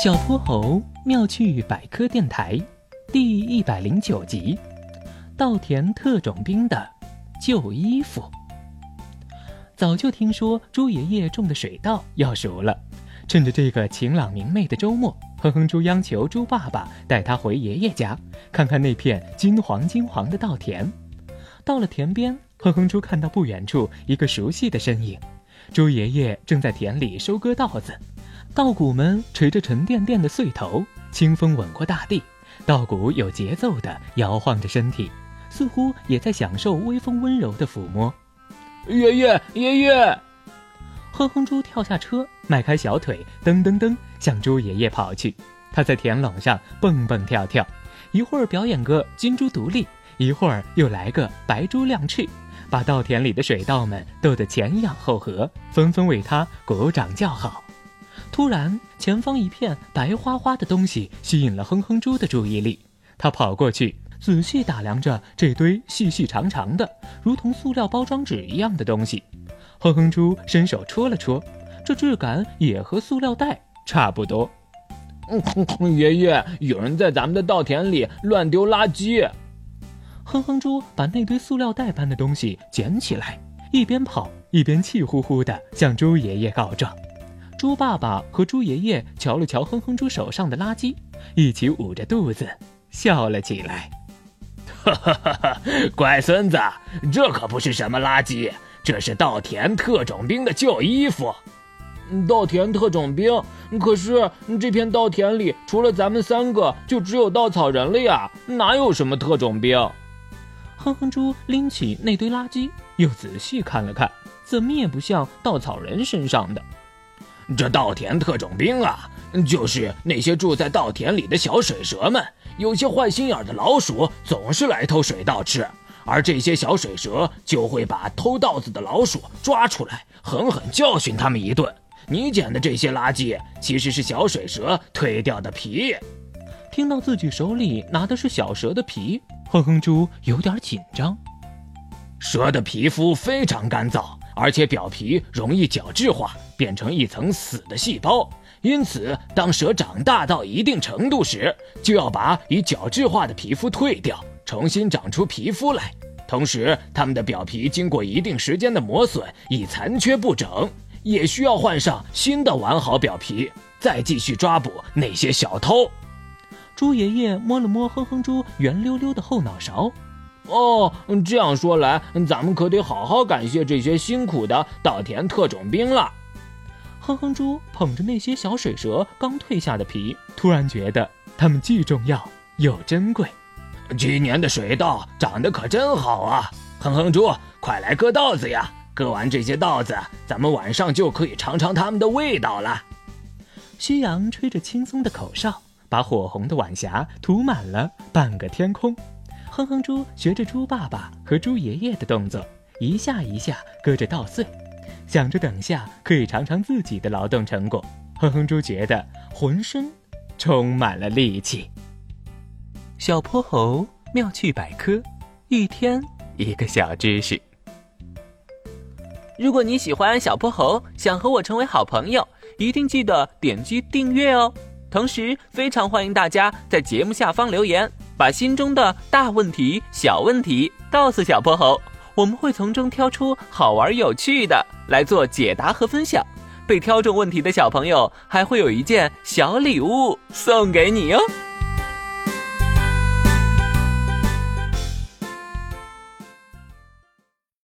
小泼猴妙趣百科电台第一百零九集：稻田特种兵的旧衣服。早就听说猪爷爷种的水稻要熟了，趁着这个晴朗明媚的周末，哼哼猪央求猪爸爸带他回爷爷家，看看那片金黄金黄的稻田。到了田边，哼哼猪看到不远处一个熟悉的身影，猪爷爷正在田里收割稻子。稻谷们垂着沉甸甸的穗头，清风吻过大地，稻谷有节奏地摇晃着身体，似乎也在享受微风温柔的抚摸。爷爷，爷爷！哼哼猪跳下车，迈开小腿，噔噔噔向猪爷爷跑去。他在田垄上蹦蹦跳跳，一会儿表演个金猪独立，一会儿又来个白猪亮翅，把稻田里的水稻们逗得前仰后合，纷纷为他鼓掌叫好。突然，前方一片白花花的东西吸引了哼哼猪的注意力。他跑过去，仔细打量着这堆细细长长的、如同塑料包装纸一样的东西。哼哼猪伸手戳了戳，这质感也和塑料袋差不多。嗯，爷爷，有人在咱们的稻田里乱丢垃圾。哼哼猪把那堆塑料袋般的东西捡起来，一边跑一边气呼呼地向猪爷爷告状。猪爸爸和猪爷爷瞧了瞧哼哼猪手上的垃圾，一起捂着肚子笑了起来。哈哈哈哈！乖孙子，这可不是什么垃圾，这是稻田特种兵的旧衣服。稻田特种兵？可是这片稻田里除了咱们三个，就只有稻草人了呀，哪有什么特种兵？哼哼猪拎起那堆垃圾，又仔细看了看，怎么也不像稻草人身上的。这稻田特种兵啊，就是那些住在稻田里的小水蛇们。有些坏心眼的老鼠总是来偷水稻吃，而这些小水蛇就会把偷稻子的老鼠抓出来，狠狠教训他们一顿。你捡的这些垃圾，其实是小水蛇蜕掉的皮。听到自己手里拿的是小蛇的皮，哼哼猪有点紧张。蛇的皮肤非常干燥。而且表皮容易角质化，变成一层死的细胞。因此，当蛇长大到一定程度时，就要把已角质化的皮肤退掉，重新长出皮肤来。同时，它们的表皮经过一定时间的磨损，已残缺不整，也需要换上新的完好表皮，再继续抓捕那些小偷。猪爷爷摸了摸哼哼猪圆溜溜的后脑勺。哦，这样说来，咱们可得好好感谢这些辛苦的稻田特种兵了。哼哼猪捧着那些小水蛇刚蜕下的皮，突然觉得它们既重要又珍贵。今年的水稻长得可真好啊！哼哼猪，快来割稻子呀！割完这些稻子，咱们晚上就可以尝尝它们的味道了。夕阳吹着轻松的口哨，把火红的晚霞涂满了半个天空。哼哼猪学着猪爸爸和猪爷爷的动作，一下一下割着稻穗，想着等下可以尝尝自己的劳动成果。哼哼猪觉得浑身充满了力气。小泼猴妙趣百科，一天一个小知识。如果你喜欢小泼猴，想和我成为好朋友，一定记得点击订阅哦。同时，非常欢迎大家在节目下方留言。把心中的大问题、小问题告诉小泼猴，我们会从中挑出好玩有趣的来做解答和分享。被挑中问题的小朋友还会有一件小礼物送给你哟。